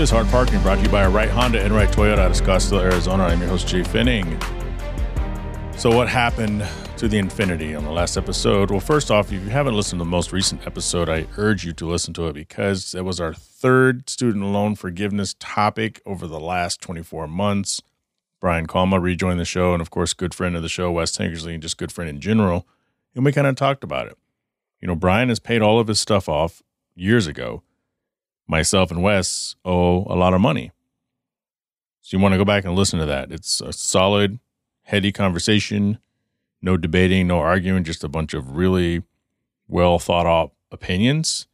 is Hard Parking, brought to you by Right Honda and Right Toyota out of Scottsdale, Arizona. I'm your host, Jhae Pfenning. So, what happened to the Infiniti on the last episode? Well, first off, if you haven't listened to the most recent episode, I urge you to listen to it because it was our third student loan forgiveness topic over the last 24 months. Brian Kalma rejoined the show, and of course, good friend of the show, Wes Tankersley, and just good friend in general. And we kind of talked about it. You know, Brian has paid all of his stuff off years ago. Myself and Wes owe a lot of money. So you want to go back and listen to that. It's a solid, heady conversation, no debating, no arguing, just a bunch of really well thought out opinions.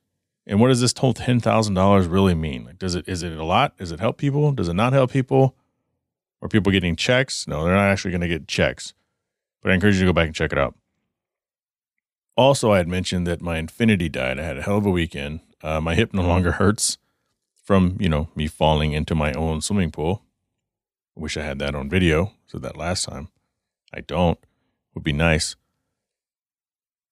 And what does this whole ten thousand dollars really mean? Like, does it is it a lot? Does it help people? Does it not help people? Are people getting checks? No, they're not actually going to get checks. But I encourage you to go back and check it out. Also, I had mentioned that my Infiniti died. I had a hell of a weekend. Uh, my hip no longer hurts from, you know, me falling into my own swimming pool. I wish I had that on video. Said that last time. I don't. Would be nice.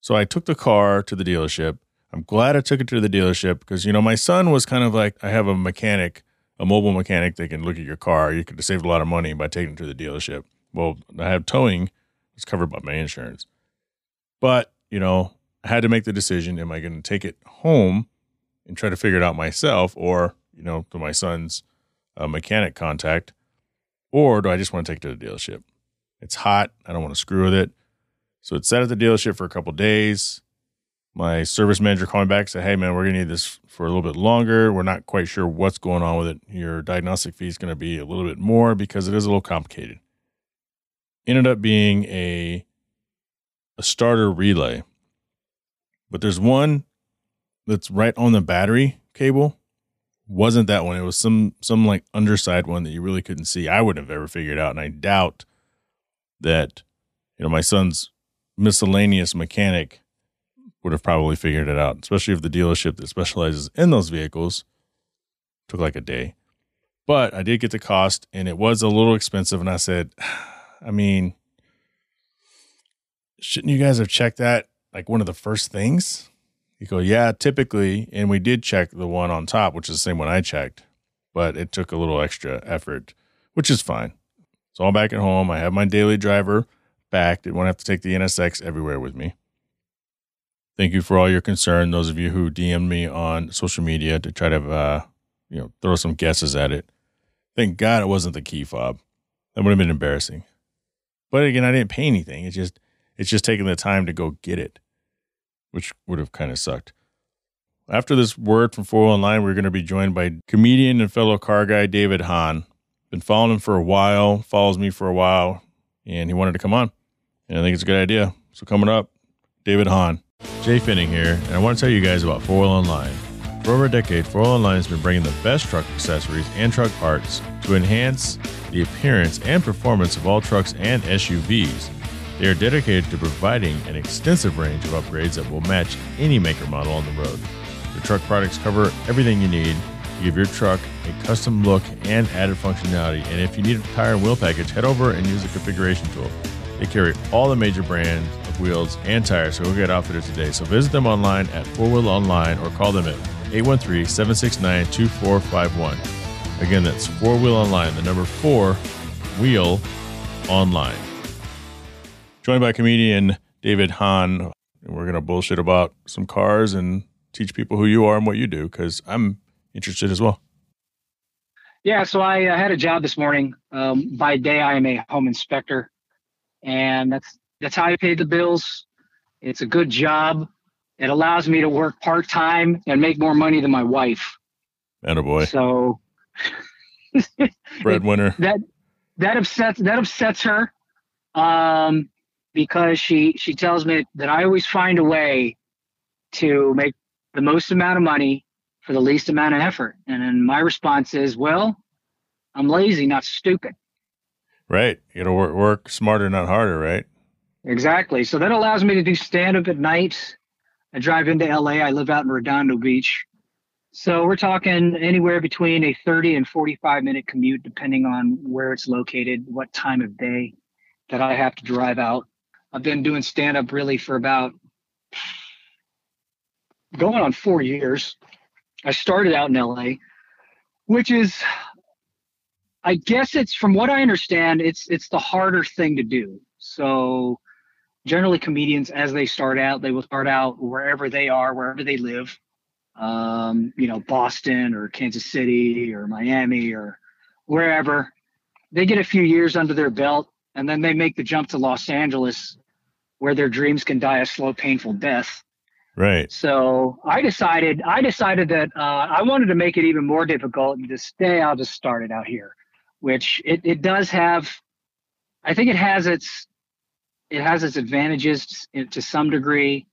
So I took the car to the dealership. I'm glad I took it to the dealership because, you know, my son was kind of like, I have a mechanic, a mobile mechanic that can look at your car. You could have saved a lot of money by taking it to the dealership. Well, I have towing. It's covered by my insurance. But you know, I had to make the decision am I going to take it home and try to figure it out myself or, you know, to my son's uh, mechanic contact, or do I just want to take it to the dealership? It's hot. I don't want to screw with it. So it's sat at the dealership for a couple days. My service manager called me back and said, Hey, man, we're going to need this for a little bit longer. We're not quite sure what's going on with it. Your diagnostic fee is going to be a little bit more because it is a little complicated. Ended up being a a starter relay. But there's one that's right on the battery cable. Wasn't that one? It was some some like underside one that you really couldn't see. I wouldn't have ever figured out, and I doubt that you know my son's miscellaneous mechanic would have probably figured it out, especially if the dealership that specializes in those vehicles took like a day. But I did get the cost, and it was a little expensive. And I said, I mean, shouldn't you guys have checked that like one of the first things? You go, yeah, typically, and we did check the one on top, which is the same one I checked, but it took a little extra effort, which is fine. So I'm back at home. I have my daily driver back. Didn't want to have to take the NSX everywhere with me. Thank you for all your concern. Those of you who DM'd me on social media to try to, uh, you know, throw some guesses at it. Thank God it wasn't the key fob. That would have been embarrassing. But again, I didn't pay anything. It's just it's just taking the time to go get it, which would have kind of sucked. After this word from 409, we're going to be joined by comedian and fellow car guy David Hahn. Been following him for a while, follows me for a while, and he wanted to come on. And I think it's a good idea. So coming up, David Hahn. Jhae Pfenning here, and I want to tell you guys about 4 Wheel Online. For over a decade, 4 Wheel Online has been bringing the best truck accessories and truck parts to enhance the appearance and performance of all trucks and SUVs. They are dedicated to providing an extensive range of upgrades that will match any maker model on the road. The truck products cover everything you need to give your truck a custom look and added functionality. And if you need a tire and wheel package, head over and use the configuration tool. They carry all the major brands of wheels and tires, so go get outfitted today. So visit them online at Four Wheel Online or call them at 813 769 2451. Again, that's 4 Wheel Online, the number 4 Wheel Online joined by comedian David Hahn. And we're going to bullshit about some cars and teach people who you are and what you do because I'm interested as well. Yeah, so I uh, had a job this morning. Um, by day, I am a home inspector, and that's that's how I pay the bills. It's a good job. It allows me to work part time and make more money than my wife. And a boy. So breadwinner. that that upsets that upsets her. Um, because she she tells me that I always find a way to make the most amount of money for the least amount of effort. And then my response is, well, I'm lazy, not stupid. Right. You gotta work, work smarter, not harder, right? Exactly. So that allows me to do stand up at night. I drive into LA. I live out in Redondo Beach. So we're talking anywhere between a 30 and 45 minute commute, depending on where it's located, what time of day that I have to drive out. I've been doing stand up really for about going on four years. I started out in LA which is I guess it's from what I understand, it's it's the harder thing to do. So generally comedians as they start out, they will start out wherever they are, wherever they live. Um, you know, Boston or Kansas City or Miami or wherever. They get a few years under their belt and then they make the jump to Los Angeles where their dreams can die a slow, painful death. Right. So I decided I decided that uh, I wanted to make it even more difficult and to stay. I'll just start it out here which it, it does have i think it has its it has its advantages to some degree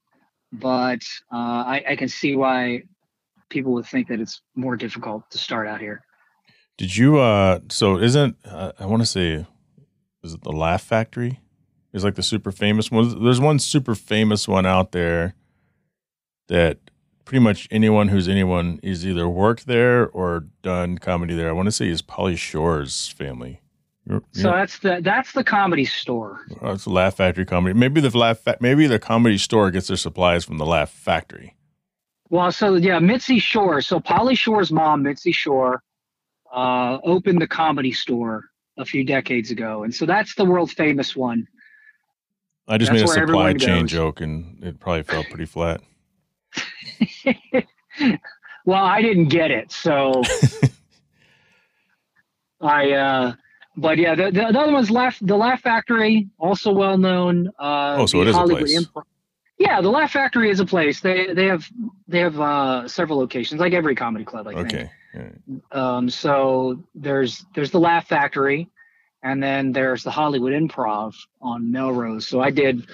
but uh, I, I can see why people would think that it's more difficult to start out here did you uh so isn't uh, i want to say is it the laugh factory is like the super famous one there's one super famous one out there that pretty much anyone who's anyone is either worked there or done comedy there. I want to say is Pauly Shore's family. You're, you're, so that's the that's the comedy store. Oh, it's the Laugh Factory comedy. Maybe the laugh fa- maybe the comedy store gets their supplies from the Laugh Factory. Well, so yeah, Mitzi Shore. So Pauly Shore's mom, Mitzi Shore, uh, opened the comedy store a few decades ago, and so that's the world famous one. I just that's made a supply chain goes. joke, and it probably fell pretty flat. well, I didn't get it, so I. uh but yeah, the, the, the other one's Laugh the Laugh Factory, also well known. Uh, oh, so it is Hollywood a place. Improv. Yeah, the Laugh Factory is a place. They they have they have uh, several locations, like every comedy club. I okay. think. Um, so there's there's the Laugh Factory, and then there's the Hollywood Improv on Melrose. So I did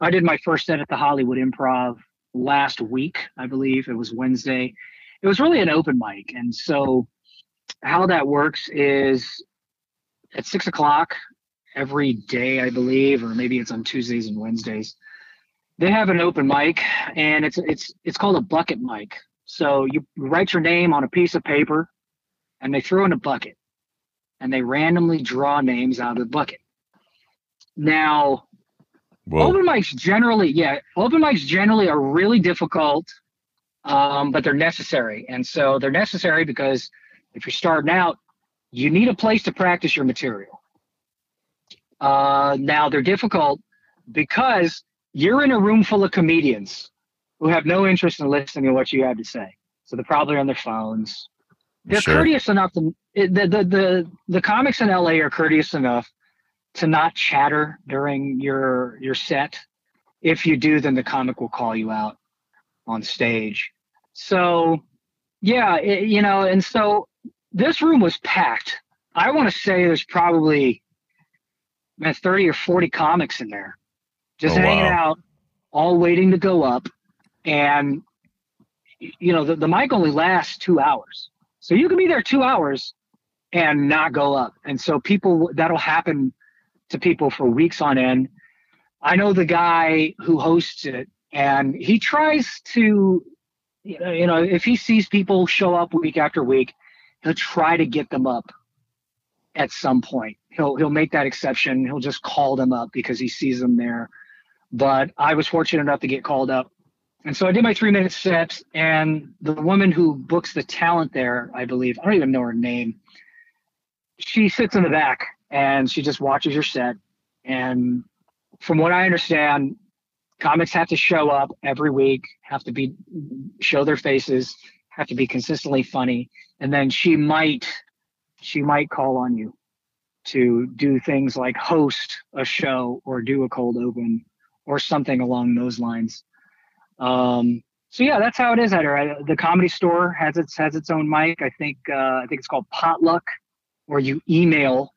I did my first set at the Hollywood Improv last week, I believe it was Wednesday. It was really an open mic. And so, how that works is at six o'clock every day, I believe, or maybe it's on Tuesdays and Wednesdays. They have an open mic, and it's it's it's called a bucket mic. So you write your name on a piece of paper, and they throw in a bucket, and they randomly draw names out of the bucket. Now, Whoa. Open mics generally, yeah, open mics generally are really difficult, um, but they're necessary. And so they're necessary because if you're starting out, you need a place to practice your material. Uh, now they're difficult because you're in a room full of comedians who have no interest in listening to what you have to say. So they're probably on their phones. They're sure. courteous enough to the, the the the comics in LA are courteous enough to not chatter during your your set. If you do, then the comic will call you out on stage. So, yeah, it, you know, and so this room was packed. I want to say there's probably man, 30 or 40 comics in there just oh, hanging wow. out, all waiting to go up. And, you know, the, the mic only lasts two hours. So you can be there two hours and not go up. And so people, that'll happen to people for weeks on end. I know the guy who hosts it, and he tries to, you know, if he sees people show up week after week, he'll try to get them up at some point. He'll he'll make that exception. He'll just call them up because he sees them there. But I was fortunate enough to get called up. And so I did my three minute set, and the woman who books the talent there, I believe, I don't even know her name. She sits in the back and she just watches your set. And from what I understand, comics have to show up every week, have to be show their faces, have to be consistently funny, and then she might she might call on you to do things like host a show or do a cold open or something along those lines. Um, so yeah, that's how it is at her. The comedy store has its has its own mic. I think uh, I think it's called Potluck, where you email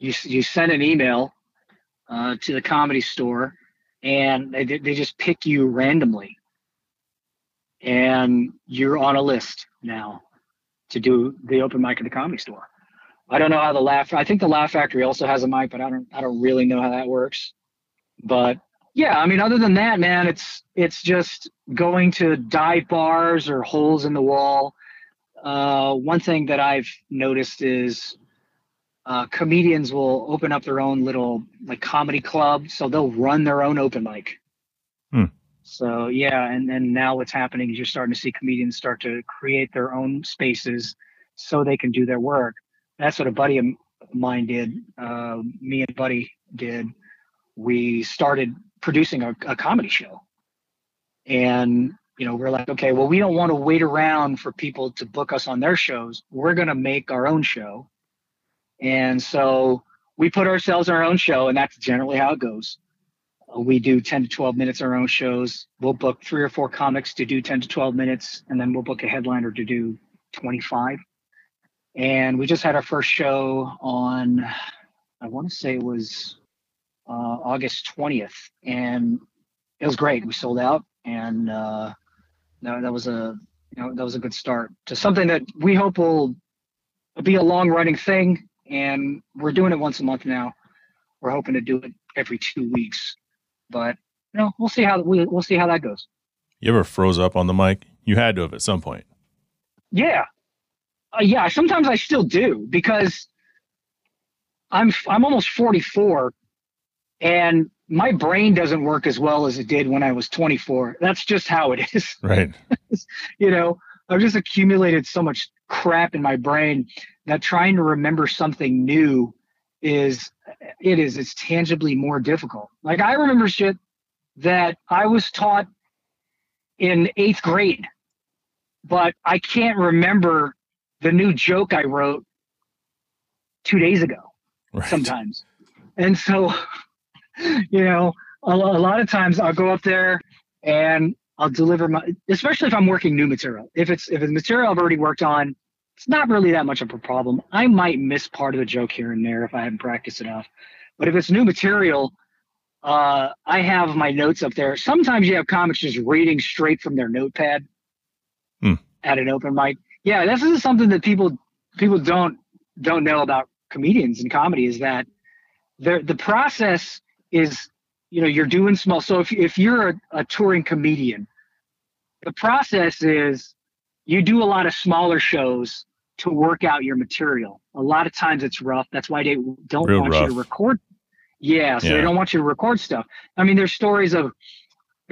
you you send an email uh, to the comedy store, and they they just pick you randomly, and you're on a list now to do the open mic at the comedy store. I don't know how the laugh. I think the Laugh Factory also has a mic, but I don't I don't really know how that works. But yeah, I mean, other than that, man, it's it's just going to dive bars or holes in the wall. Uh, one thing that I've noticed is uh, comedians will open up their own little like comedy club, so they'll run their own open mic. Hmm. So yeah, and then now what's happening is you're starting to see comedians start to create their own spaces so they can do their work. That's what a buddy of mine did. Uh, me and buddy did. We started producing a, a comedy show, and you know we're like, okay, well we don't want to wait around for people to book us on their shows. We're gonna make our own show, and so we put ourselves on our own show, and that's generally how it goes. We do 10 to 12 minutes our own shows. We'll book three or four comics to do 10 to 12 minutes, and then we'll book a headliner to do 25. And we just had our first show on, I want to say it was uh, August 20th, and it was great. We sold out, and uh, that, that was a you know that was a good start to something that we hope will be a long running thing and we're doing it once a month now. We're hoping to do it every two weeks, but you know, we'll see how we, we'll see how that goes. You ever froze up on the mic? You had to have at some point. Yeah, uh, yeah. Sometimes I still do because I'm I'm almost 44, and my brain doesn't work as well as it did when I was 24. That's just how it is. Right. you know, I've just accumulated so much crap in my brain that trying to remember something new is it is it's tangibly more difficult. Like I remember shit that I was taught in eighth grade, but I can't remember the new joke I wrote two days ago right. sometimes. And so, you know, a, a lot of times I'll go up there and I'll deliver my, especially if I'm working new material. If it's if it's material I've already worked on, it's not really that much of a problem. I might miss part of the joke here and there if I haven't practiced enough. But if it's new material, uh, I have my notes up there. Sometimes you have comics just reading straight from their notepad hmm. at an open mic. Yeah, this is something that people people don't don't know about comedians and comedy is that the process is you know you're doing small so if, if you're a, a touring comedian the process is you do a lot of smaller shows to work out your material. A lot of times it's rough. That's why they don't Real want rough. you to record. Yeah, so yeah. they don't want you to record stuff. I mean, there's stories of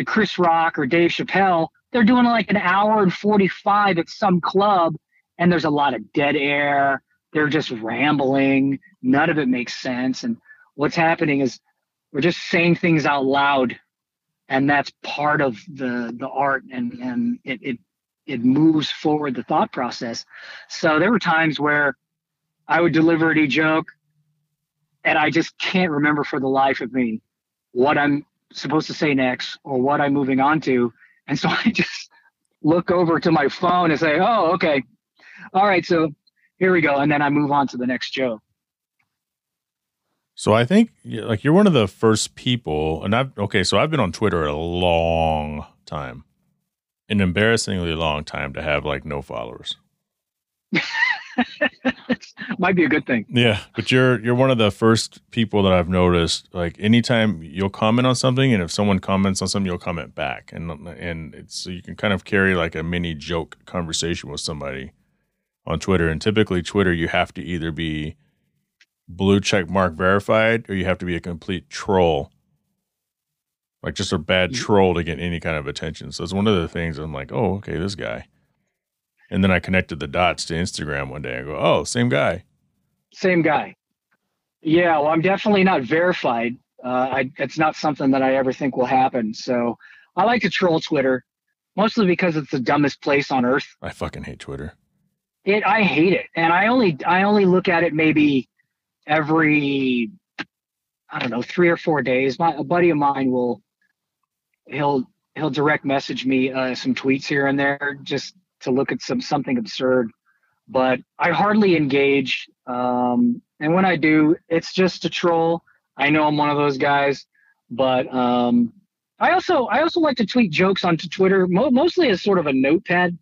Chris Rock or Dave Chappelle. They're doing like an hour and 45 at some club, and there's a lot of dead air. They're just rambling. None of it makes sense. And what's happening is we're just saying things out loud and that's part of the the art and and it, it it moves forward the thought process. So there were times where i would deliver a joke and i just can't remember for the life of me what i'm supposed to say next or what i'm moving on to. And so i just look over to my phone and say oh okay. All right so here we go and then i move on to the next joke so I think like you're one of the first people, and I've okay. So I've been on Twitter a long time, an embarrassingly long time to have like no followers. Might be a good thing. Yeah, but you're you're one of the first people that I've noticed. Like anytime you'll comment on something, and if someone comments on something, you'll comment back, and and it's so you can kind of carry like a mini joke conversation with somebody on Twitter. And typically, Twitter you have to either be blue check mark verified, or you have to be a complete troll. Like just a bad troll to get any kind of attention. So it's one of the things I'm like, oh, okay, this guy. And then I connected the dots to Instagram one day. I go, oh, same guy. Same guy. Yeah, well, I'm definitely not verified. Uh, I, it's not something that I ever think will happen. So I like to troll Twitter, mostly because it's the dumbest place on earth. I fucking hate Twitter. It, I hate it, and I only, I only look at it maybe every I don't know three or four days. My a buddy of mine will he'll he'll direct message me uh, some tweets here and there just to look at some something absurd. But I hardly engage, um, and when I do, it's just a troll. I know I'm one of those guys, but um, I also I also like to tweet jokes onto Twitter, mo- mostly as sort of a notepad.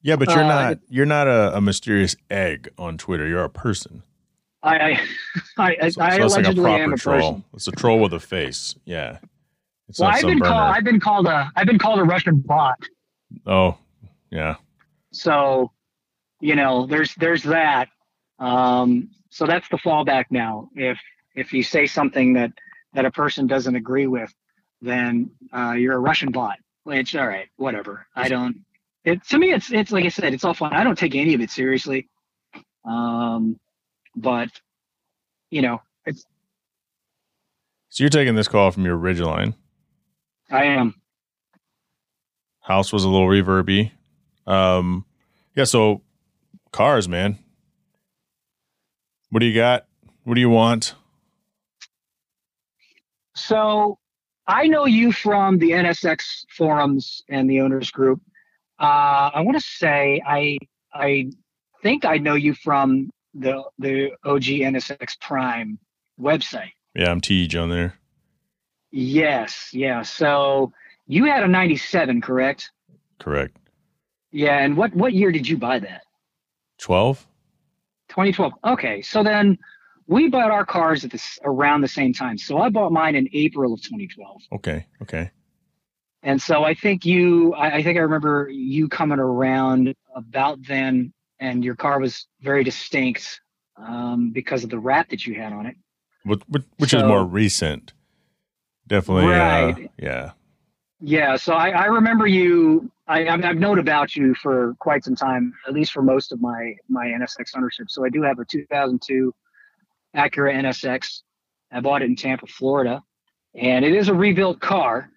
Yeah, but you're uh, not you're not a, a mysterious egg on Twitter. You're a person. I I I, so, I so allegedly like am a troll. person. It's a troll with a face. Yeah. It's well, I've been called I've been called a I've been called a Russian bot. Oh, yeah. So, you know, there's there's that. Um, so that's the fallback now. If if you say something that that a person doesn't agree with, then uh, you're a Russian bot. Which all right, whatever. I don't. it to me it's it's like I said, it's all fun. I don't take any of it seriously. Um, but you know, it's So you're taking this call from your Ridgeline. I am. House was a little reverby. Um, yeah. So cars, man. What do you got? What do you want? So I know you from the NSX forums and the owners group. Uh, I want to say I I think I know you from the the OG NSX Prime website. Yeah, I'm Tej on there. Yes, yeah. So you had a 97, correct? Correct. Yeah, and what what year did you buy that? 12? 2012. Okay, so then we bought our cars at this around the same time. So I bought mine in April of 2012. Okay. Okay. And so I think you, I, I think I remember you coming around about then, and your car was very distinct um, because of the wrap that you had on it. Which, which is So- more recent. Definitely. Uh, Right. yeah. Yeah, so I, I remember you. I, I've I've known about you for quite some time, at least for most of my my NSX ownership. So I do have a 2002 Acura NSX. I bought it in Tampa, Florida, and it is a rebuilt car.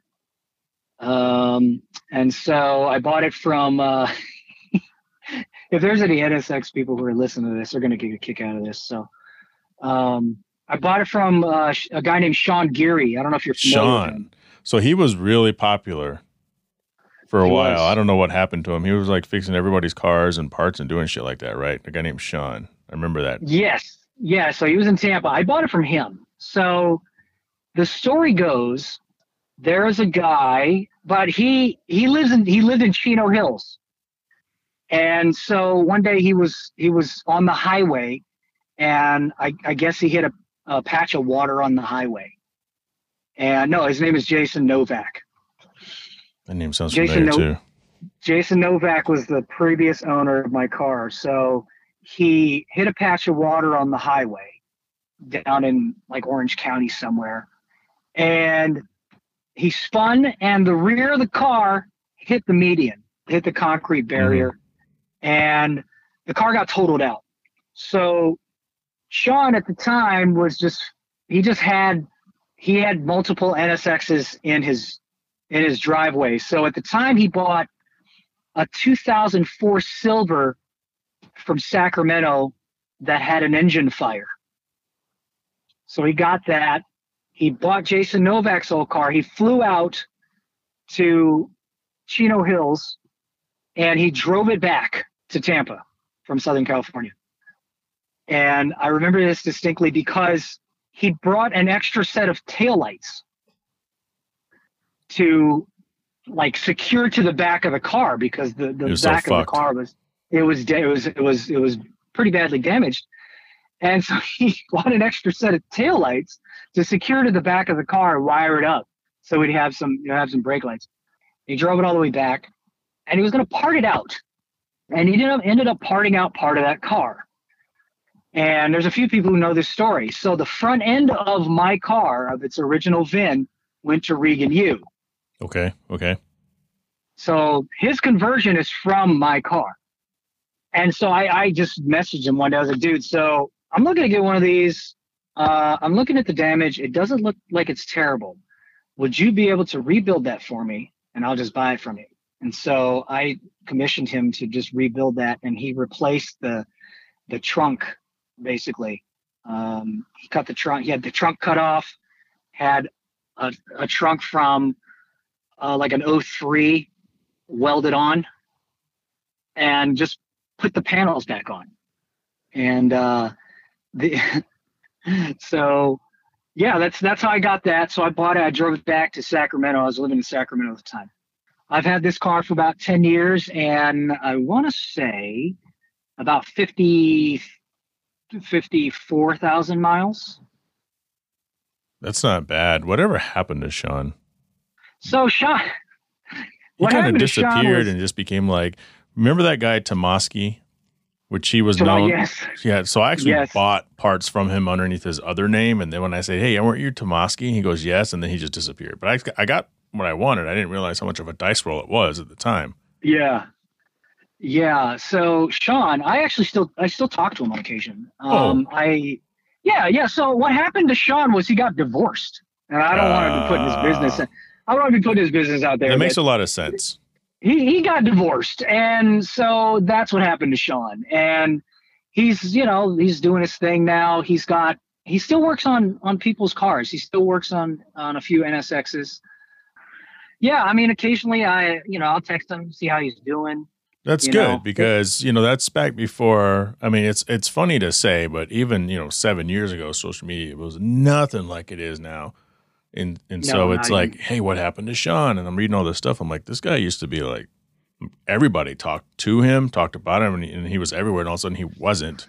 Um, and so I bought it from. Uh, if there's any NSX people who are listening to this, they're going to get a kick out of this. So um, I bought it from uh, a guy named Sean Geary. I don't know if you're familiar with him. Sean. So he was really popular for a He while. was. I don't know what happened to him. He was like fixing everybody's cars and parts and doing shit like that, right? A guy named Sean. I remember that. Yes. Yeah. So he was in Tampa. I bought it from him. So the story goes there is a guy, but he he lives in he lived in Chino Hills. And so one day he was he was on the highway and I, I guess he hit a, a patch of water on the highway. And no, his name is Jason Novak. That name sounds Jason familiar No- too. Jason Novak was the previous owner of my car. So he hit a patch of water on the highway down in like Orange County somewhere. And he spun and the rear of the car hit the median, hit the concrete barrier, and the car got totaled out. So Sean at the time was just he just had he had multiple NSXs in his in his driveway. So at the time he bought a 2004 Silver from Sacramento that had an engine fire. So he got that. He bought Jason Novak's old car. He flew out to Chino Hills and he drove it back to Tampa from Southern California. And I remember this distinctly because he brought an extra set of taillights to like secure to the back of the car because the, the You're so back of the car was it was it was it was it was pretty badly damaged. And so he bought an extra set of taillights to secure to the back of the car and wire it up so we'd have some you know, have some brake lights. He drove it all the way back and he was going to part it out. And he ended up, ended up parting out part of that car. And there's a few people who know this story. So the front end of my car, of its original VIN, went to Regan U. Okay. Okay. So his conversion is from my car. And so I, I just messaged him one day. I was like, dude, so I'm looking to get one of these. Uh, I'm looking at the damage. It doesn't look like it's terrible. Would you be able to rebuild that for me? And I'll just buy it from you. And so I commissioned him to just rebuild that. And he replaced the, the trunk basically. Um, he cut the trunk. He had the trunk cut off, had a, a trunk from uh, like an 03 welded on and just put the panels back on. And uh, the so yeah, that's that's how I got that. So I bought it. I drove it back to Sacramento. I was living in Sacramento at the time. I've had this car for about 10 years, and I want to say about 50, 54,000 miles. That's not bad. Whatever happened to Sean? So Sean, He what kind of happened to Sean disappeared was- and just became like. Remember that guy Tomaski, which he was so, known. yes, Yeah, so I actually Yes. bought parts from him underneath his other name, and then when I say, "Hey, weren't you Tomaski?" He goes, "Yes," and then he just disappeared. But I, I got what I wanted. I didn't realize how much of a dice roll it was at the time. yeah. Yeah. So Sean, I actually still I still talk to him on occasion. Oh. Um, I yeah yeah. So what happened to Sean was he got divorced, and I don't want to be putting his business. I don't want to be putting his business out there. That makes a lot of sense. he he got divorced, and so that's what happened to Sean. And he's you know he's doing his thing now. He's got he still works on on people's cars. He still works on on a few NSXs. Yeah, I mean, occasionally I you know I'll text him see how he's doing. That's good know, because you know that's back before. I mean, it's it's funny to say, but even you know seven years ago, social media was nothing like it is now. And and so it's like, even. hey, what happened to Sean? And I'm reading all this stuff. I'm like, this guy used to be like everybody talked to him, talked about him, and he, and he was everywhere. And all of a sudden, he wasn't.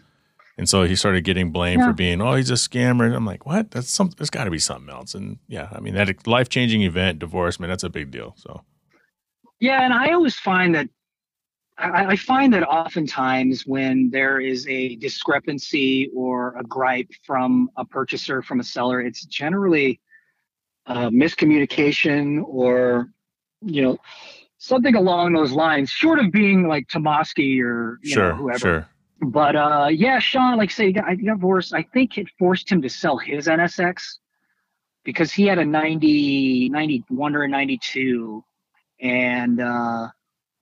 And so he started getting blamed Yeah. for being, oh, he's a scammer. And I'm like, what? That's some. There's got to be something else. And yeah, I mean that life changing event, divorce, man, that's a big deal. So Yeah, and I always find that I, I find that oftentimes when there is a discrepancy or a gripe from a purchaser from a seller, it's generally uh, miscommunication or you know something along those lines, short of being like Tomoski or you know, sure, whoever. sure. But uh, yeah, Sean, like I say, divorced. I think it forced him to sell his NSX because he had a 90, 91 or 92. And, uh,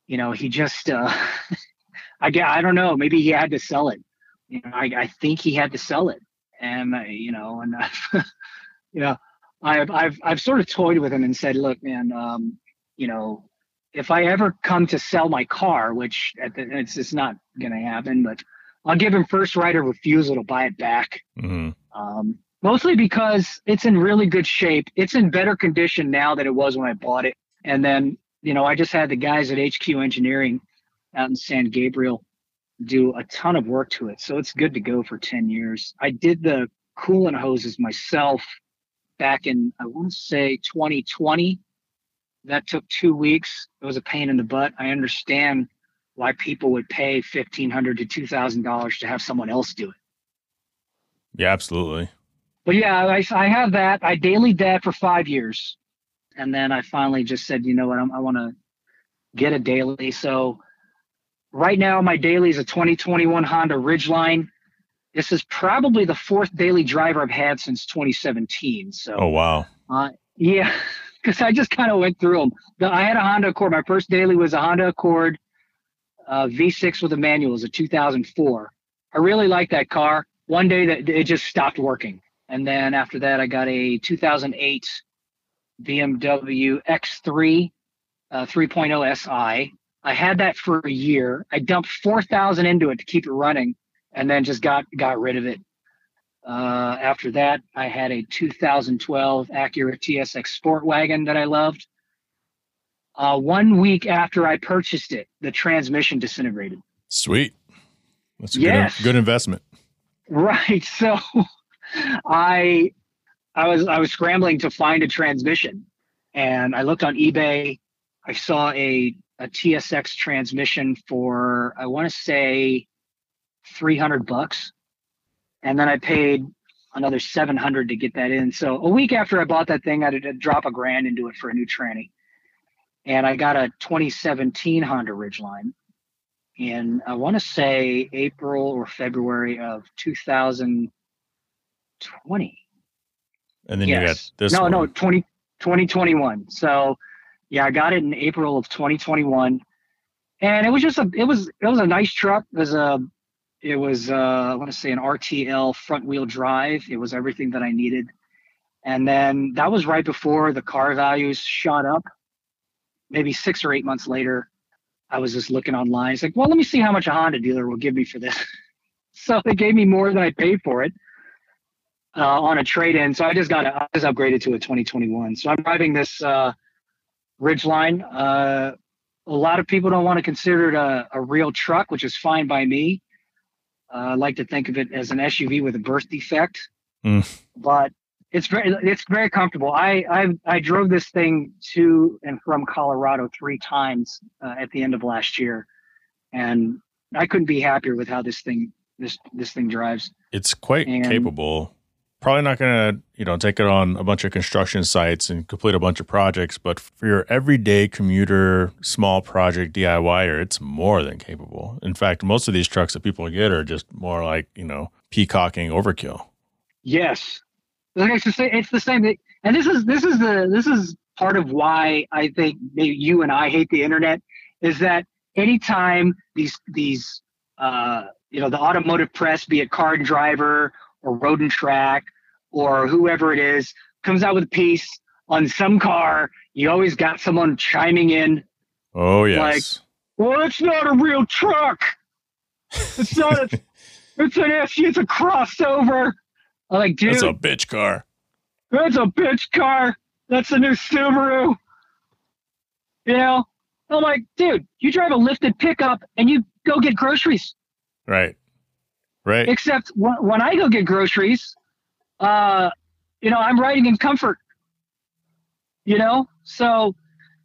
you know, he just, uh, I, I don't know, maybe he had to sell it. You know, I, I think he had to sell it. And, uh, you know, and, uh, you know, I've, I've, I've sort of toyed with him and said, look, man, um, you know, if I ever come to sell my car, which at the, it's just not going to happen, but I'll give him first right of refusal to buy it back. hmm Um, mostly because it's in really good shape. It's in better condition now than it was when I bought it. And then, you know, I just had the guys at HQ Engineering out in San Gabriel do a ton of work to it. So it's good to go for 10 years. I did the coolant hoses myself back in, I want to say 2020. That took two weeks. It was a pain in the butt. I understand why people would pay $1,500 to $2,000 to have someone else do it. Yeah, absolutely. But yeah, I, I have that. I daily that for five years. And then I finally just said, you know what, I'm, I want to get a daily. So right now, my daily is a 2021 Honda Ridgeline. This is probably the fourth daily driver I've had since 2017. So Oh wow. uh, yeah, because I just kind of went through them. The, I had a Honda Accord. My first daily was a Honda Accord uh, V6 with a manual. It was a 2004. I really liked that car. One day that it just stopped working, and then after that, I got a 2008 BMW X3 uh, 3.0 SI. I had that for a year. I dumped 4,000 into it to keep it running, and then just got got rid of it. Uh, after that, I had a 2012 Acura TSX Sport Wagon that I loved. Uh, one week after I purchased it, the transmission disintegrated. Sweet. That's a Yes. good, good investment. Right. So I I was I was scrambling to find a transmission and I looked on eBay. I saw a a TSX transmission for I want to say 300 bucks. And then I paid another 700 to get that in. So a week after I bought that thing, I had to drop a grand into it for a new tranny. And I got a 2017 Honda Ridgeline in I want to say April or February of 2020. And then you got this. no, one. no, 20, 2021. So yeah, I got it in April of 2021. And it was just a it was it was a nice truck. It was a it was uh I want to say an RTL front wheel drive. It was everything that I needed. And then that was right before the car values shot up. Maybe six or eight months later, I was just looking online. It's like, well, let me see how much a Honda dealer will give me for this. so they gave me more than I paid for it uh, on a trade-in. So I just got I just upgraded to a 2021. So I'm driving this uh, Ridgeline. Uh, a lot of people don't want to consider it a, a real truck, which is fine by me. Uh, I like to think of it as an SUV with a birth defect, Mm. but it's very it's very comfortable. I I I drove this thing to and from Colorado three times uh, at the end of last year, and I couldn't be happier with how this thing this this thing drives. It's quite And- capable. Probably not going to, you know, take it on a bunch of construction sites and complete a bunch of projects, but for your everyday commuter, small project DIYer, it's more than capable. In fact, most of these trucks that people get are just more like, you know, peacocking overkill. Yes. It's the same, it's the same. And this is, this is the, this is part of why I think maybe you and I hate the internet is that anytime these, these, uh, you know, the automotive press, be it car and driver or road and track or whoever it is comes out with a piece on some car, you always got someone chiming in. Oh yes. Like, well, it's not a real truck. It's not a. it's an SUV. It's a crossover. I'm like, dude, that's a bitch car. That's a bitch car. That's a new Subaru. You know, I'm like, dude, you drive a lifted pickup and you go get groceries. Right. Right. Except when, when I go get groceries, uh, you know, I'm riding in comfort. You know, so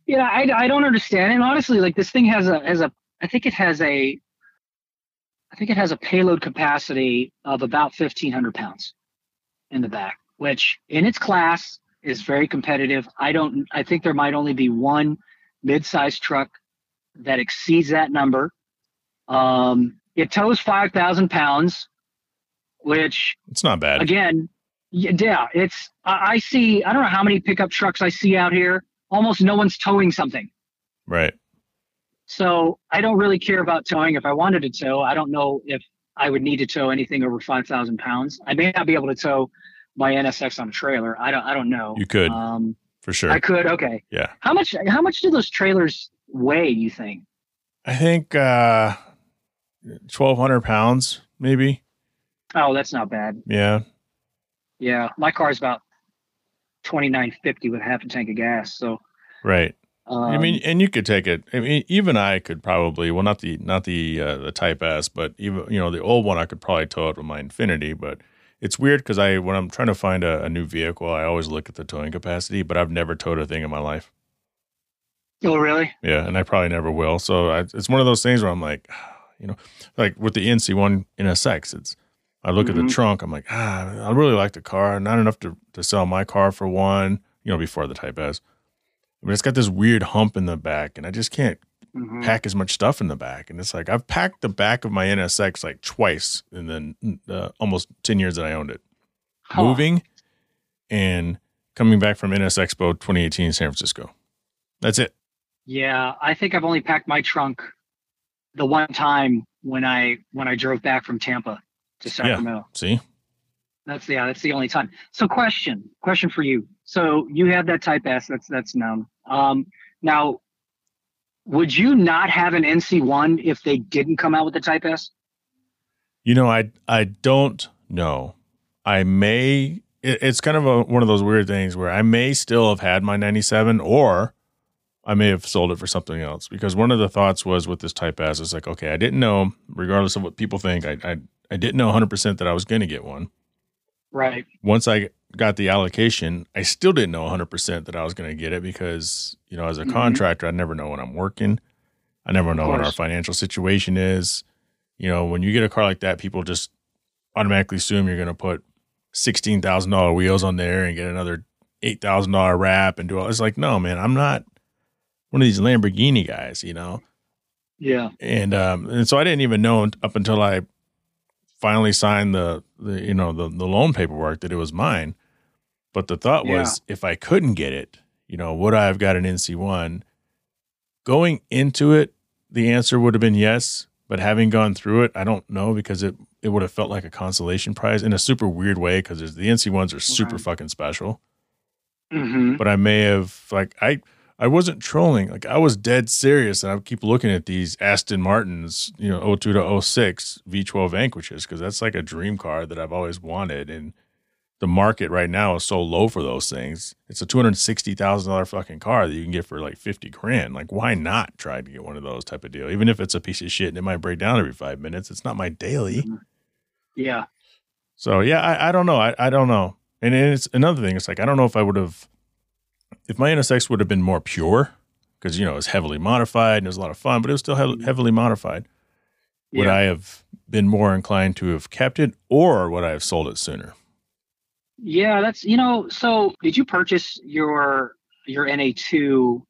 you know, I, I don't understand. And honestly, like this thing has a has a I think it has a I think it has a payload capacity of about fifteen hundred pounds in the back, which in its class is very competitive. I don't I think there might only be one mid-sized truck that exceeds that number. Um, it tows 5,000 pounds, which it's not bad. Again, yeah, it's, I see, I don't know how many pickup trucks I see out here. Almost no one's towing something. Right. So I don't really care about towing. If I wanted to tow, I don't know if I would need to tow anything over 5,000 pounds. I may not be able to tow my NSX on a trailer. I don't, I don't know. You could. Um, for sure. I could. Okay. Yeah. How much, how much do those trailers weigh, you think? I think, uh, 1200 pounds maybe. Oh that's not bad. Yeah. Yeah my car's about 2950 with half a tank of gas so right. Um, i mean and you could take it i mean even i could probably well not the not the uh, the type s but even you know the old one i could probably tow it with my Infiniti. but it's weird because i when i'm trying to find a, a new vehicle i always look at the towing capacity but i've never towed a thing in my life. Oh really? Yeah and i probably never will so I, it's one of those things where i'm like you know, like with the NC1 NSX, it's I look mm-hmm. at the mm-hmm. trunk, I'm like, ah, I really like the car, not enough to to sell my car for one, you know, before the Type S. Mean, it's got this weird hump in the back, and I just can't mm-hmm. pack as much stuff in the back. And it's like I've packed the back of my NSX like twice in the uh, almost ten years that I owned it, huh. moving and coming back from NSXPO 2018 in San Francisco. That's it. Yeah, I think I've only packed my trunk the one time when I when I drove back from Tampa to Sacramento. Yeah. See, that's yeah, that's the only time. So, question question for you. So you have that Type S. That's that's known. Um, now, would you not have an NC1 if they didn't come out with the Type S? You know, I I don't know. I may. It, it's kind of a, one of those weird things where I may still have had my 97, or I may have sold it for something else because one of the thoughts was with this Type S, it's like, okay, I didn't know, regardless of what people think, I I, I didn't know 100% that I was going to get one. Right. Once I got the allocation, I still didn't know 100% that I was going to get it because, you know, as a mm-hmm. contractor, I never know when I'm working. I never know what our financial situation is. You know, when you get a car like that, people just automatically assume you're going to put $16,000 wheels on there and get another $8,000 wrap and do all. It's like, no, man, I'm not one of these Lamborghini guys, you know? Yeah. And, um, and so I didn't even know up until I finally signed the, the you know, the, the loan paperwork that it was mine. But the thought yeah. was if I couldn't get it, you know, would I have got an NC1? Going into it, the answer would have been yes. But having gone through it, I don't know because it, it would have felt like a consolation prize in a super weird way because the NC1s are super fucking special. Mm-hmm. But I may have, like, I, I wasn't trolling. Like I was dead serious, and I keep looking at these Aston Martins, you know, 02 to 06 V12 Vanquishes because that's like a dream car that I've always wanted. And the market right now is so low for those things. It's a two hundred sixty thousand dollar fucking car that you can get for like fifty grand. Like, why not try to get one of those type of deal? Even if it's a piece of shit and it might break down every five minutes, it's not my daily. Mm-hmm. Yeah. So yeah, I, I don't know. I, I don't know. And it's another thing. It's like I don't know if I would have if my NSX would have been more pure, because you know it was heavily modified and it was a lot of fun, but it was still he- heavily modified. Would I have been more inclined to have kept it, or would I have sold it sooner? Yeah, that's you know. So, did you purchase your your NA2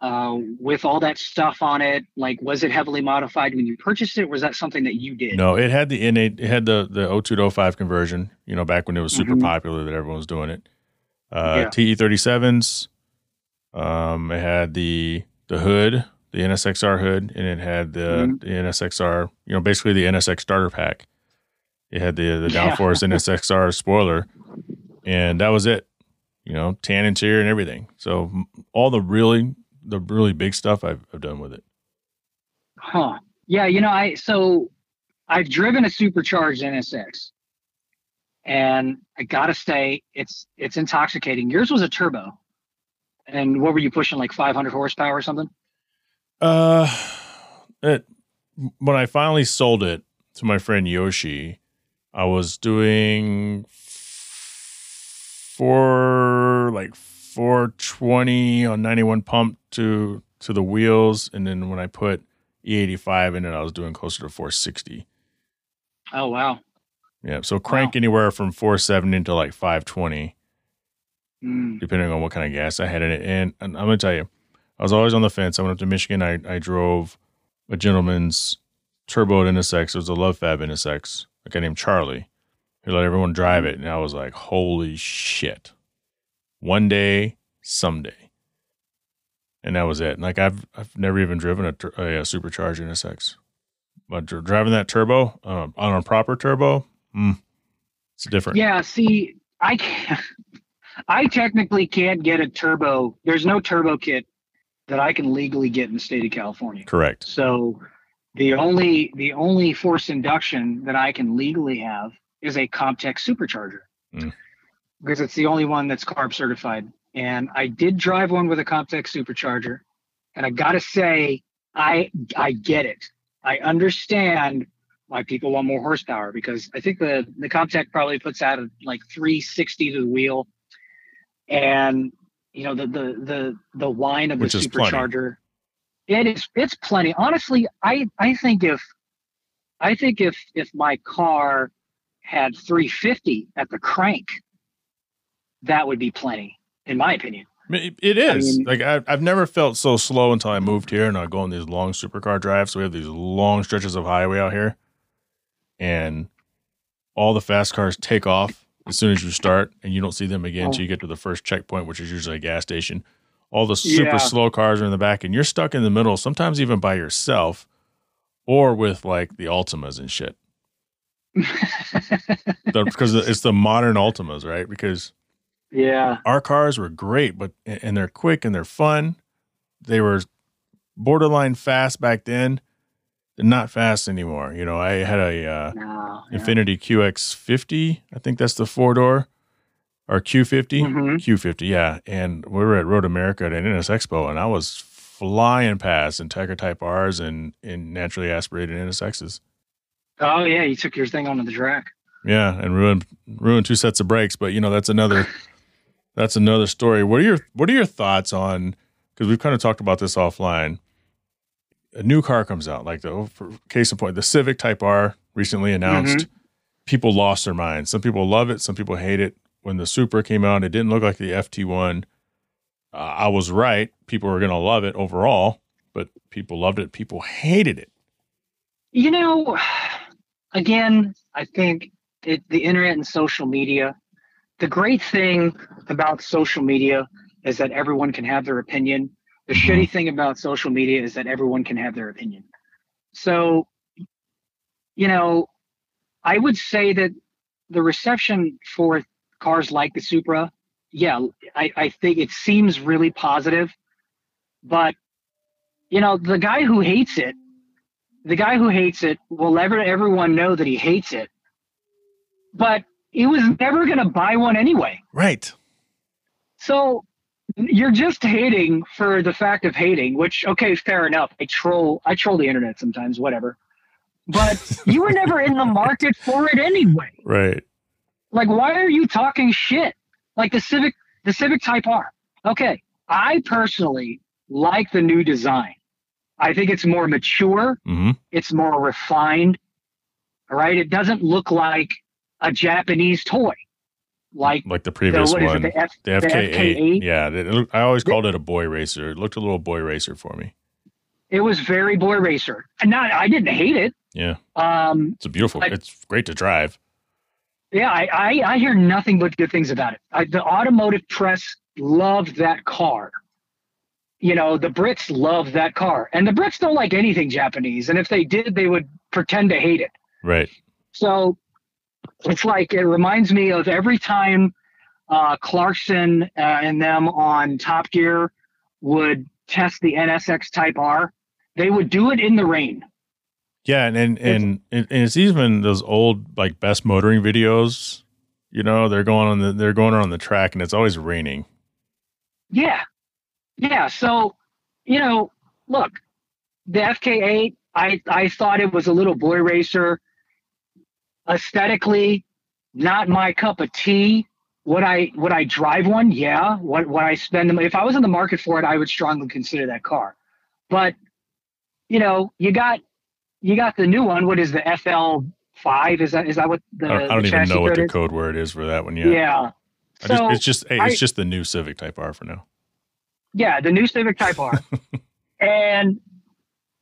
uh, with all that stuff on it? Like, was it heavily modified when you purchased it? was that something that you did? No, it had the NA, it had the the 02 to 05 conversion. You know, back when it was super Mhm. popular that everyone was doing it. Uh, Yeah. TE37s. Um, it had the the hood, the NSXR hood, and it had the, Mhm. the NSXR. You know, basically the NSX starter pack. It had the the Yeah. downforce NSXR spoiler, and that was it. You know, tan interior and everything. So all the really the really big stuff I've, I've done with it. Huh. Yeah, you know, I so I've driven a supercharged NSX. And I gotta say, it's it's intoxicating. Yours was a turbo. And what were you pushing, like 500 horsepower or something? Uh, it when I finally sold it to my friend Yoshi, I was doing four like four twenty on ninety one pump to to the wheels, and then when I put E eighty five in it, I was doing closer to four sixty. Oh wow. Yeah, so crank anywhere from four seventy to like five twenty, Mm. depending on what kind of gas I had in it. And, and I'm gonna tell you, I was always on the fence. I went up to Michigan. I I drove a gentleman's turbo NSX. It was a Love Fab NSX. A guy named Charlie, who let everyone drive it, and I was like, "Holy shit!" One day, someday, and that was it. Like I've I've never even driven a, a, a supercharged NSX, but driving that turbo uh, on a proper turbo, mm, it's different. Yeah, see, I can't, I technically can't get a turbo. There's no turbo kit that I can legally get in the state of California. Correct. So the only the only forced induction that I can legally have is a Comptech supercharger. Mm. Because it's the only one that's carb certified. And I did drive one with a Comptech supercharger. And I gotta say, I I get it. I understand why people want more horsepower because I think the the Comptech probably puts out a, like 360 to the wheel, and you know the the the the whine of Which the is plenty. supercharger. It is it's plenty. Honestly, I I think if I think if if my car had 350 at the crank, that would be plenty, in my opinion. It it I mean- like I, I've never felt so slow until I moved here, and I go on these long supercar drives. So we have these long stretches of highway out here, and all the fast cars take off as soon as you start, and you don't see them again oh. until you get to the first checkpoint, which is usually a gas station. All the super Yeah. slow cars are in the back, and you're stuck in the middle. Sometimes even by yourself, or with like the Altimas and shit. The- because it's the modern Altimas, right? Because yeah. our cars were great, but and they're quick and they're fun. They were borderline fast back then. Not fast anymore. You know, I had a uh, No. Infiniti QX50. I think that's the four door or Q50. Mhm. Q50, yeah. And we were at Road America at an NSXPO, and I was flying past in Tiger Type R's and in naturally aspirated NSXs. Oh yeah, you took your thing onto the track. Yeah, and ruined ruined two sets of brakes. But you know that's another that's another story. What are your what are your thoughts on? Because we've kind of talked about this offline. A new car comes out, like the for case in point, the Civic Type R recently announced. People lost their minds. Some people love it. Some people hate it. When the Supra came out, it didn't look like the FT1. Uh, I was right. People were going to love it overall, but people loved it. People hated it. You know, again, I think it, the internet and social media. The great thing about social media is that everyone can have their opinion. The Mhm. shitty thing about social media is that everyone can have their opinion. So, you know, I would say that the reception for cars like the Supra, yeah, I, I think it seems really positive. But, you know, the guy who hates it, the guy who hates it will let everyone know that he hates it. But he was never going to buy one anyway. Right. So you're just hating for the fact of hating, which okay, fair enough. I troll I troll the internet sometimes, whatever. But you were never in the market for it anyway. Right. Like why are you talking shit? Like the Civic the Civic Type R. Okay. I personally like the new design. I think it's more mature, hmm it's more refined. All right? It doesn't look like a Japanese toy. Like like the previous it, one, the F- the the FK8. FK8? Yeah, it I always called it a boy racer. It looked a little boy racer for me. it was very boy racer. And not I didn't hate it. Yeah, Um, it's a beautiful. Like- it's great to drive. yeah, I, I, I hear nothing but good things about it. I, the automotive press loved that car. You know, the Brits love that car, and the Brits don't like anything Japanese. And if they did, they would pretend to hate it. Right. So it's like it reminds me of every time uh, Clarkson uh, and them on Top Gear would test the NSX Type R. They would do it in the rain. Yeah, and and, and and it's even those old like best motoring videos. You know, they're going on the they're going around the track, and it's always raining. Yeah, yeah. So you know, look, the FK8. I I thought it was a little boy racer. Aesthetically, not my cup of tea. Would I would I drive one? Yeah. What would I spend them? If I was in the market for it, I would strongly consider that car. But you know, you got you got the new one. What is the FL five? Is that is that what the? I don't, I don't even know what the is? code word is for that one yet. Yeah. I just, it's just hey, I- it's just the new Civic Type R for now. Yeah, the new Civic Type R. and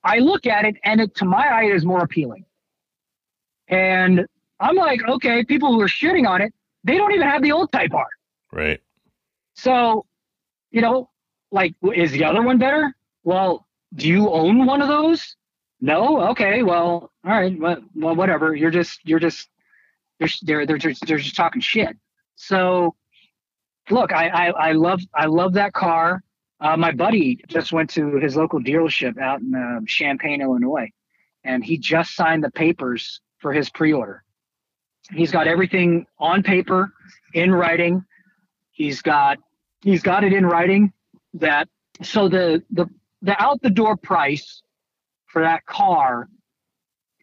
I look at it, and it to my eye it is more appealing. And I'm like, okay, people who are shitting on it, they don't even have the old Type R. Right. So, you know, like, is the other one better? Well, do you own one of those? No. Okay. Well, all right. Well, well whatever. You're just, you're just, they're, they're, they're just, they're just talking shit. So, look, I, I, I love, I love that car. Uh, my buddy just went to his local dealership out in uh, Champaign, Illinois, and he just signed the papers for his pre-order. He's got everything on paper, in writing. He's got he's got it in writing that so the the the out the door price for that car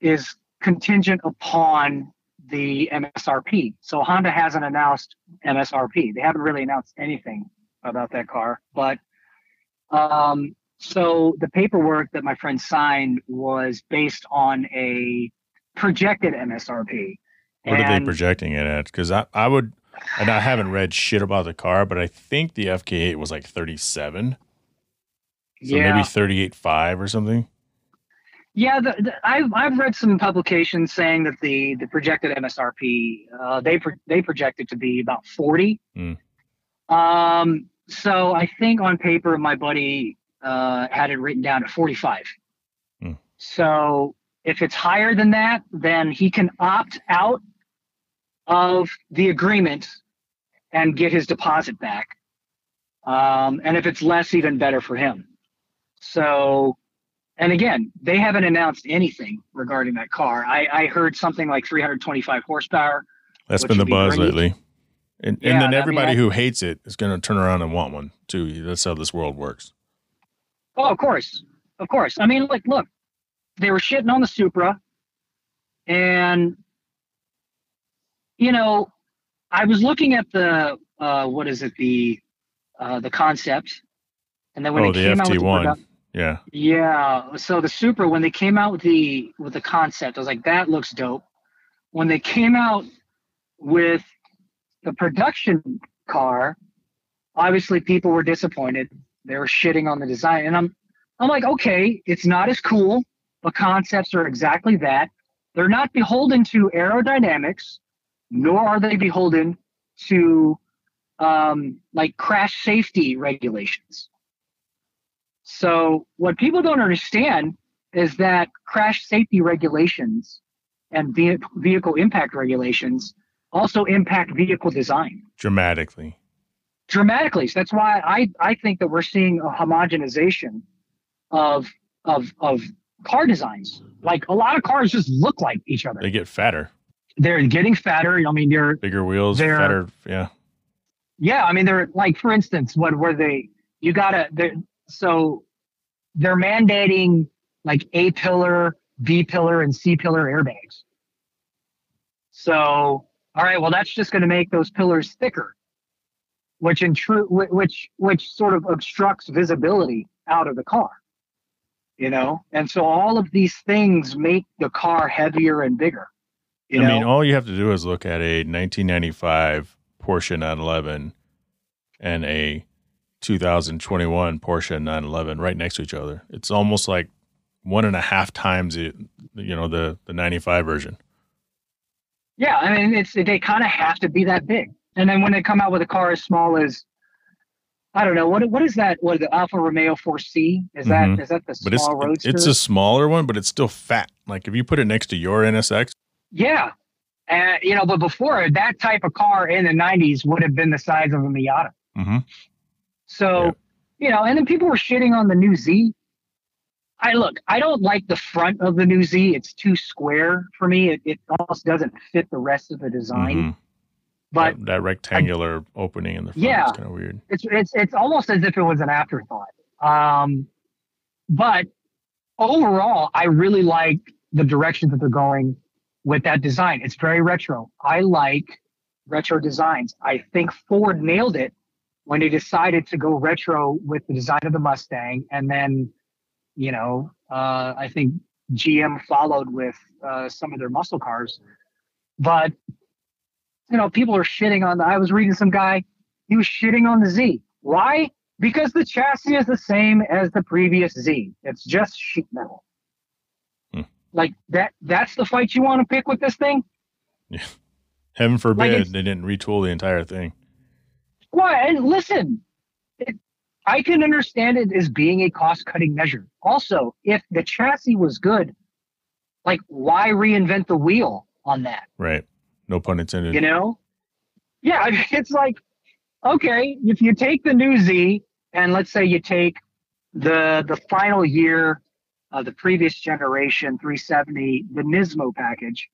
is contingent upon the MSRP. So Honda hasn't announced MSRP. They haven't really announced anything about that car, but um, so the paperwork that my friend signed was based on a projected MSRP. What are they projecting it at? Because I, I would, and I haven't read shit about the car, but I think the FK8 was like 37. So yeah, maybe 38.5 or something. yeah. The, the, I've I've read some publications saying that the the projected MSRP uh, they pro- they project it to be about forty. Hmm. Um, so I think on paper my buddy uh, had it written down at forty five. Hmm. So if it's higher than that, then he can opt out of the agreement and get his deposit back. Um, and if it's less, even better for him. So, and again, they haven't announced anything regarding that car. I, I heard something like 325 horsepower. That's been the buzz great. lately. And, Yeah, and I then mean, everybody I- who hates it is going to turn around and want one too. That's how this world works. Oh, of course, of course. I mean, like, look, they were shitting on the Supra, and you know, I was looking at the uh, what is it the uh, the concept, and then when oh, it the came out with the product- yeah. Yeah. So the Supra, when they came out with the with the concept, I was like, that looks dope. When they came out with the production car, obviously people were disappointed. They were shitting on the design, and I'm I'm like, okay, it's not as cool. The concepts are exactly that. They're not beholden to aerodynamics, nor are they beholden to um, like crash safety regulations. So what people don't understand is that crash safety regulations and ve- vehicle impact regulations also impact vehicle design Dramatically. dramatically. So that's why I, I think that we're seeing a homogenization of of of car designs. Like a lot of cars just look like each other. They get fatter, They're getting fatter. I mean, they're bigger wheels, They're- fatter. Yeah. Yeah, I mean they're like for instance, what were they you gotta they're so they're mandating like A pillar, B pillar, and C pillar airbags. So all right, well that's just gonna make those pillars thicker, which in true which which sort of obstructs visibility out of the car. You know? And so all of these things make the car heavier and bigger. You I know? mean, all you have to do is look at a 1995 Porsche 911 and a 2021 Porsche 911 right next to each other. It's almost like one and a half times it, you know, the the 95 version. Yeah, I mean, it's they kind of have to be that big. And then when they come out with a car as small as I don't know what what is that? What the Alfa Romeo 4C is that? Mhm. Is that the But it's small roadster? it's a smaller one, but it's still fat. Like if you put it next to your NSX, yeah, and you know, but before that type of car in the 90s would have been the size of a Miata. Mhm. So, Yeah. you know, and then people were shitting on the new Z. I look, I don't like the front of the new Z. It's too square for me. It, it almost doesn't fit the rest of the design. Mhm. But that, that rectangular opening in the front Yeah. is kind of weird. it's it's it's almost as if it was an afterthought. Um, but overall, I really like the direction that they're going with that design. It's very retro. I like retro designs. I think Ford nailed it when they decided to go retro with the design of the Mustang, and then, you know, uh, I think GM followed with uh, some of their muscle cars. But you know, people are shitting on the. I was reading some guy he was shitting on the Z. Why? Because the chassis is the same as the previous Z. It's just sheet metal. Hmm. Like that that's the fight you want to pick with this thing? Yeah. Heaven forbid it's- they didn't retool the entire thing. Why? And listen, it, I can understand it as being a cost cutting measure. Also, if the chassis was good, like why reinvent the wheel on that? Right. No pun intended. You know? Yeah, I mean, it's like, okay, if you take the new Z and let's say you take the the final year of the previous generation 370, the Nismo package.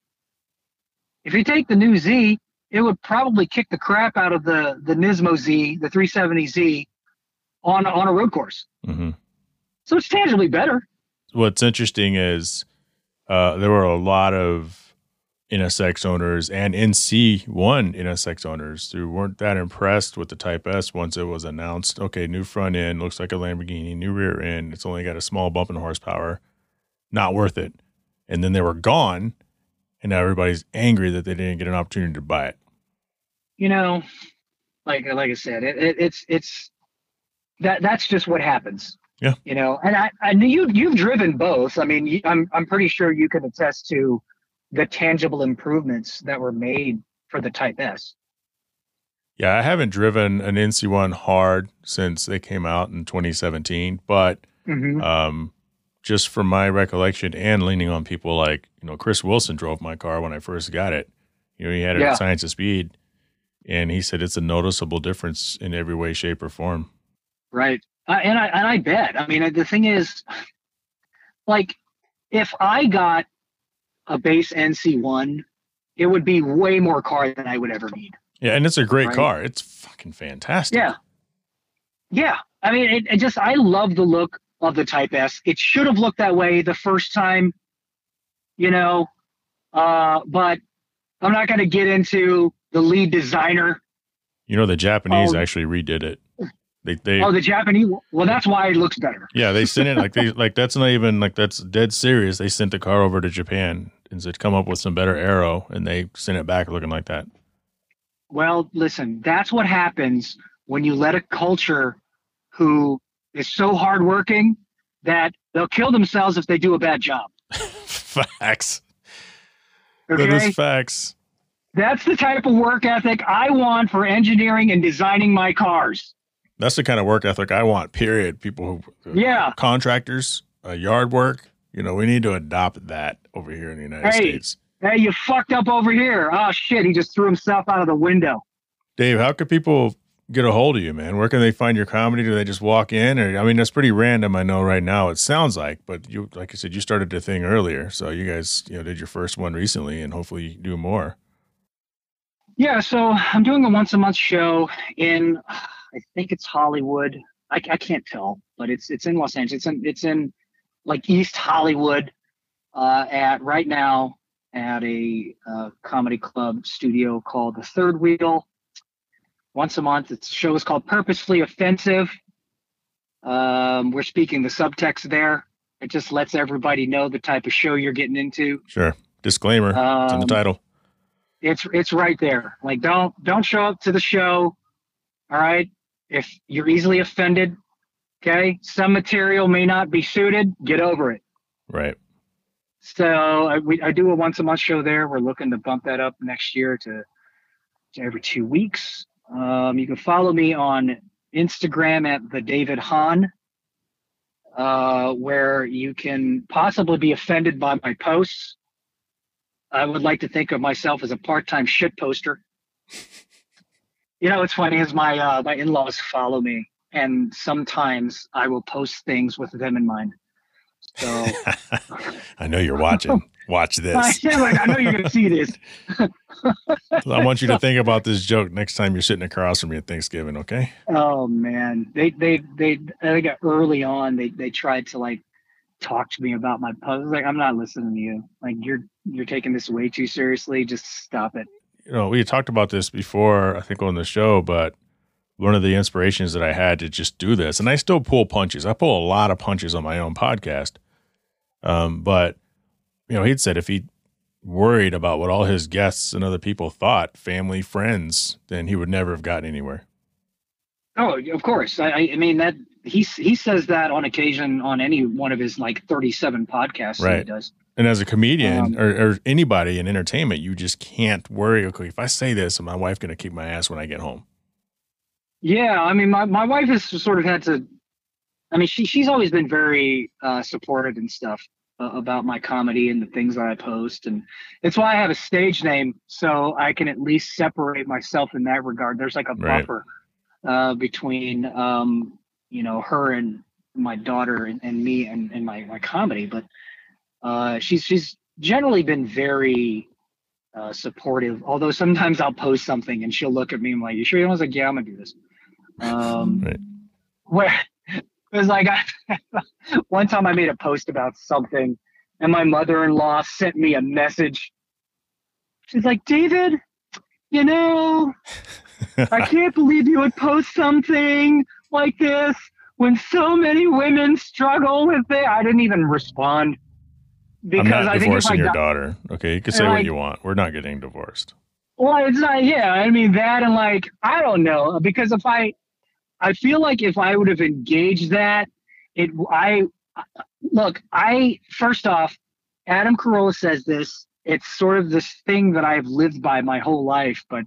If you take the new Z, it would probably kick the crap out of the the Nismo Z, the 370Z, on on a road course. hmm So it's tangibly better. What's interesting is uh, there were a lot of NSX owners and NC1 NSX owners who weren't that impressed with the Type S once it was announced. Okay, new front end, looks like a Lamborghini, new rear end. It's only got a small bump in horsepower. Not worth it. And then they were gone, and now everybody's angry that they didn't get an opportunity to buy it. you know, like like I said, it, it, it's it's that that's just what happens. Yeah. You know, and I I knew you you've driven both. I mean, you, I'm I'm pretty sure you can attest to the tangible improvements that were made for the Type S. Yeah, I haven't driven an NC1 hard since they came out in 2017, but hmm um, just from my recollection and leaning on people like you know Chris Wilson drove my car when I first got it. You know, he had it Yeah. at Science of Speed, and he said it's a noticeable difference in every way, shape, or form. Right. Uh, and I and I bet. I mean, the thing is, like, if I got a base NC1, it would be way more car than I would ever need. Yeah, and it's a great Right. car. It's fucking fantastic. Yeah. Yeah. I mean, it, it just, I love the look of the Type S. It should have looked that way the first time, you know, uh, but I'm not going to get into the lead designer. You know, the Japanese Oh. actually redid it. They, they, Oh, the Japanese. Well, that's why it looks better. yeah, they sent it like they, like that's not even like that's dead serious. They sent the car over to Japan and said, "Come up with some better arrow, and they sent it back looking like that. Well, listen, that's what happens when you let a culture who is so hardworking that they'll kill themselves if they do a bad job. facts. Okay. That is facts. That's the type of work ethic I want for engineering and designing my cars. That's the kind of work ethic I want. Period. People who Yeah. contractors, uh, yard work. You know, we need to adopt that over here in the United Hey. States. Hey, you fucked up over here. Oh shit, he just threw himself out of the window. Dave, how could people get a hold of you, man? Where can they find your comedy? Do they just walk in? Or I mean, that's pretty random. I know right now it sounds like, but you, like I said, you started the thing earlier, so you guys, you know, did your first one recently, and hopefully you do more. Yeah, so I'm doing a once a month show in I think it's Hollywood. I, I can't tell, but it's it's in Los Angeles. It's in it's in like East Hollywood uh, at right now at a uh, comedy club studio called the Third Wheel. Once a month, the show is called Purposefully Offensive. Um, we're speaking the subtext there. It just lets everybody know the type of show you're getting into. Sure. Disclaimer. it's in the Um, title. It's it's right there. Like don't don't show up to the show. All right. If you're easily offended, okay, some material may not be suited. Get over it. Right. So I, we, I do a once a month show there. We're looking to bump that up next year to, to every two weeks. Um, you can follow me on Instagram at the David Hahn, uh, where you can possibly be offended by my posts. I would like to think of myself as a part-time shit poster. you know, what's funny is my uh, my in-laws follow me, and sometimes I will post things with them in mind. So I know you're watching. Watch this. I, like, I know you're going to see this. I want you to think about this joke next time you're sitting across from me at Thanksgiving. Okay. Oh man, they they they I think early on they they tried to like talk to me about my puzzles. Like I'm not listening to you. Like you're you're taking this way too seriously. Just stop it. You know, we talked about this before. I think on the show, but one of the inspirations that I had to just do this, and I still pull punches. I pull a lot of punches on my own podcast. Um, but you know, he'd said if he worried about what all his guests and other people thought, family, friends, then he would never have gotten anywhere. Oh, of course. I, I mean that he he says that on occasion on any one of his like 37 podcasts right. he does. And as a comedian um, or, or, anybody in entertainment, you just can't worry. Okay, if I say this, my wife going to kick my ass when I get home? Yeah, I mean, my, my wife has sort of had to. I mean, she she's always been very uh, supportive and stuff uh, about my comedy and the things that I post, and it's why I have a stage name so I can at least separate myself in that regard. There's like a right. buffer uh, between um, you know her and my daughter and, and me and, and my my comedy, but uh, she's she's generally been very uh, supportive. Although sometimes I'll post something and she'll look at me and I'm like, "You sure?" You want?" I was like, "Yeah, I'm gonna do this." Um, right. Where it was like I, one time I made a post about something, and my mother-in-law sent me a message. She's like, David, you know, I can't believe you would post something like this when so many women struggle with it. I didn't even respond because I'm not I divorcing your daughter. Okay, you can say like, what you want. We're not getting divorced. Well, it's not. Yeah, I mean that, and like I don't know because if I I feel like if I would have engaged that, it I look, I first off, Adam Carolla says this. It's sort of this thing that I've lived by my whole life, but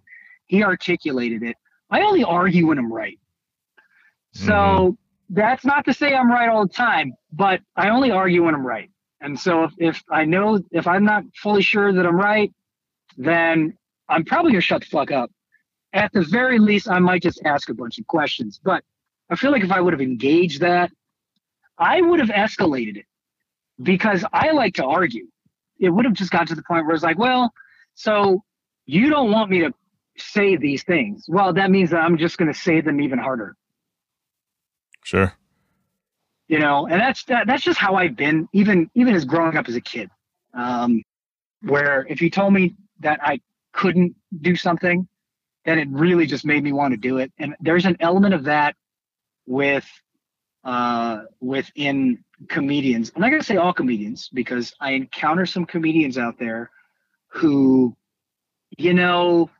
he articulated it. I only argue when I'm right. So mm-hmm. that's not to say I'm right all the time, but I only argue when I'm right. And so if, I know if I'm not fully sure that I'm right, then I'm probably gonna shut the fuck up at the very least, I might just ask a bunch of questions. But I feel like if I would have engaged that, I would have escalated it because I like to argue. It would have just got to the point where it's like, well, so you don't want me to say these things. Well, that means that I'm just going to say them even harder. Sure. You know, and that's that, that's just how I've been, even even as growing up as a kid. Um, where if you told me that I couldn't do something, then it really just made me want to do it. And there's an element of that with uh, within comedians. I'm not to say all comedians because I encounter some comedians out there who, you know,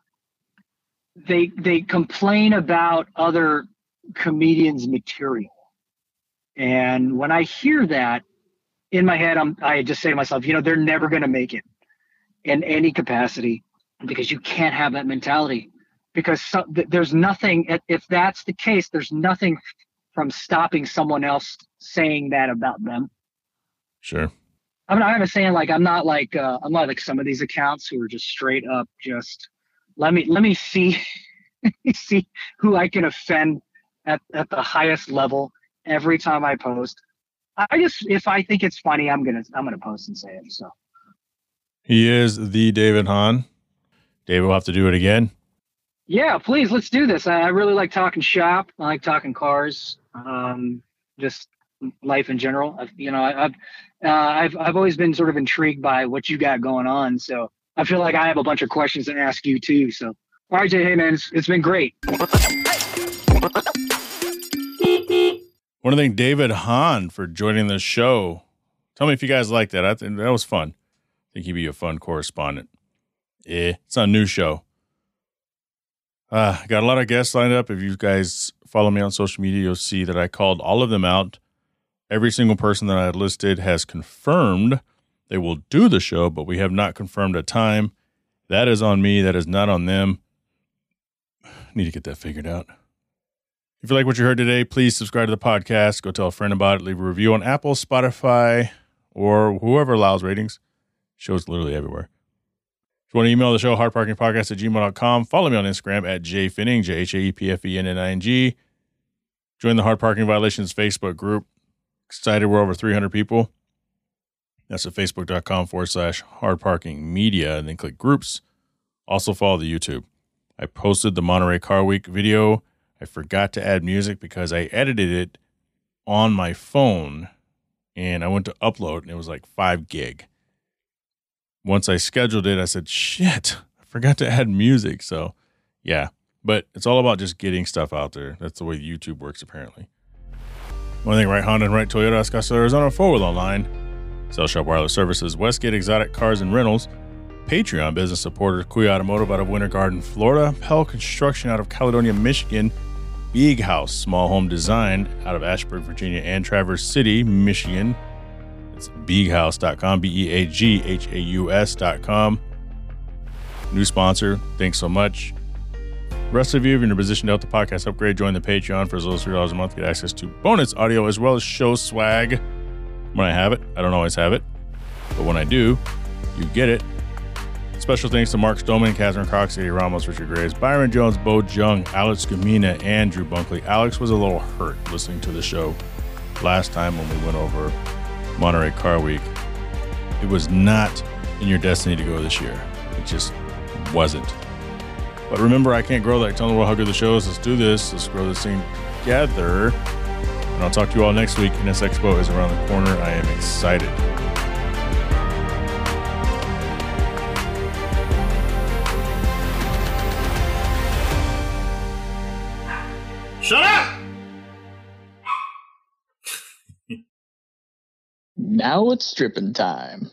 they they complain about other comedians' material, and when I hear that in my head, I'm I just say to myself, you know, they're never going to make it in any capacity because you can't have that mentality. Because so, th- there's nothing if that's the case there's nothing from stopping someone else saying that about them. Sure. I'm not saying like i'm not like uh, i'm not like some of these accounts who are just straight up just let me let me see see who i can offend at, at the highest level every time i post i just if i think it's funny i'm gonna i'm gonna post and say it so he is the david hahn david will have to do it again yeah, please, let's do this. I, I really like talking shop. I like talking cars. Um, just life in general. I've, you know, I, have uh, I've I've always been sort of intrigued by what you got going on. So I feel like I have a bunch of questions to ask you too. So, all right, Jay, hey man, it's, it's been great. Want to thank David Hahn for joining the show. Tell me if you guys like that. I think that was fun. I think he'd be a fun correspondent. Eh, it's a new show. Uh, got a lot of guests lined up. If you guys follow me on social media, you'll see that I called all of them out. Every single person that I listed has confirmed they will do the show, but we have not confirmed a time. That is on me. That is not on them. Need to get that figured out. If you like what you heard today, please subscribe to the podcast. Go tell a friend about it. Leave a review on Apple, Spotify, or whoever allows ratings. Show's literally everywhere. If you want to email the show, hardparkingpodcast at gmail.com. Follow me on Instagram at JhaePfenning, J H A E P F E N N I N G. Join the Hard Parking Violations Facebook group. Excited we're over 300 people. That's at facebook.com forward slash hard parking media and then click groups. Also follow the YouTube. I posted the Monterey Car Week video. I forgot to add music because I edited it on my phone and I went to upload and it was like five gig. Once I scheduled it, I said, shit, I forgot to add music. So yeah, but it's all about just getting stuff out there. That's the way YouTube works, apparently. One thing, right Honda and right Toyota, Scottsdale, Arizona, forward online. Cell Shop Wireless Services, Westgate Exotic Cars and Rentals, Patreon business supporters, Kuya Automotive out of Winter Garden, Florida, Pell Construction out of Caledonia, Michigan, Big House Small Home Design out of Ashburn, Virginia, and Traverse City, Michigan. It's beaghaus.com, B E A G H A U S.com. New sponsor. Thanks so much. Rest of you, if you're in a position to help the podcast upgrade, join the Patreon for as little as $3 a month. Get access to bonus audio as well as show swag. When I have it, I don't always have it, but when I do, you get it. Special thanks to Mark Stoneman, Catherine Cox, Eddie Ramos, Richard Graves, Byron Jones, Bo Jung, Alex Gamina, and Drew Bunkley. Alex was a little hurt listening to the show last time when we went over Monterey Car Week. It was not in your destiny to go this year. It just wasn't. But remember, I can't grow that. Tell the world how good the show is. Let's do this. Let's grow this thing together. And I'll talk to you all next week. NSXPO is around the corner. I am excited. Shut up! Now it's stripping time.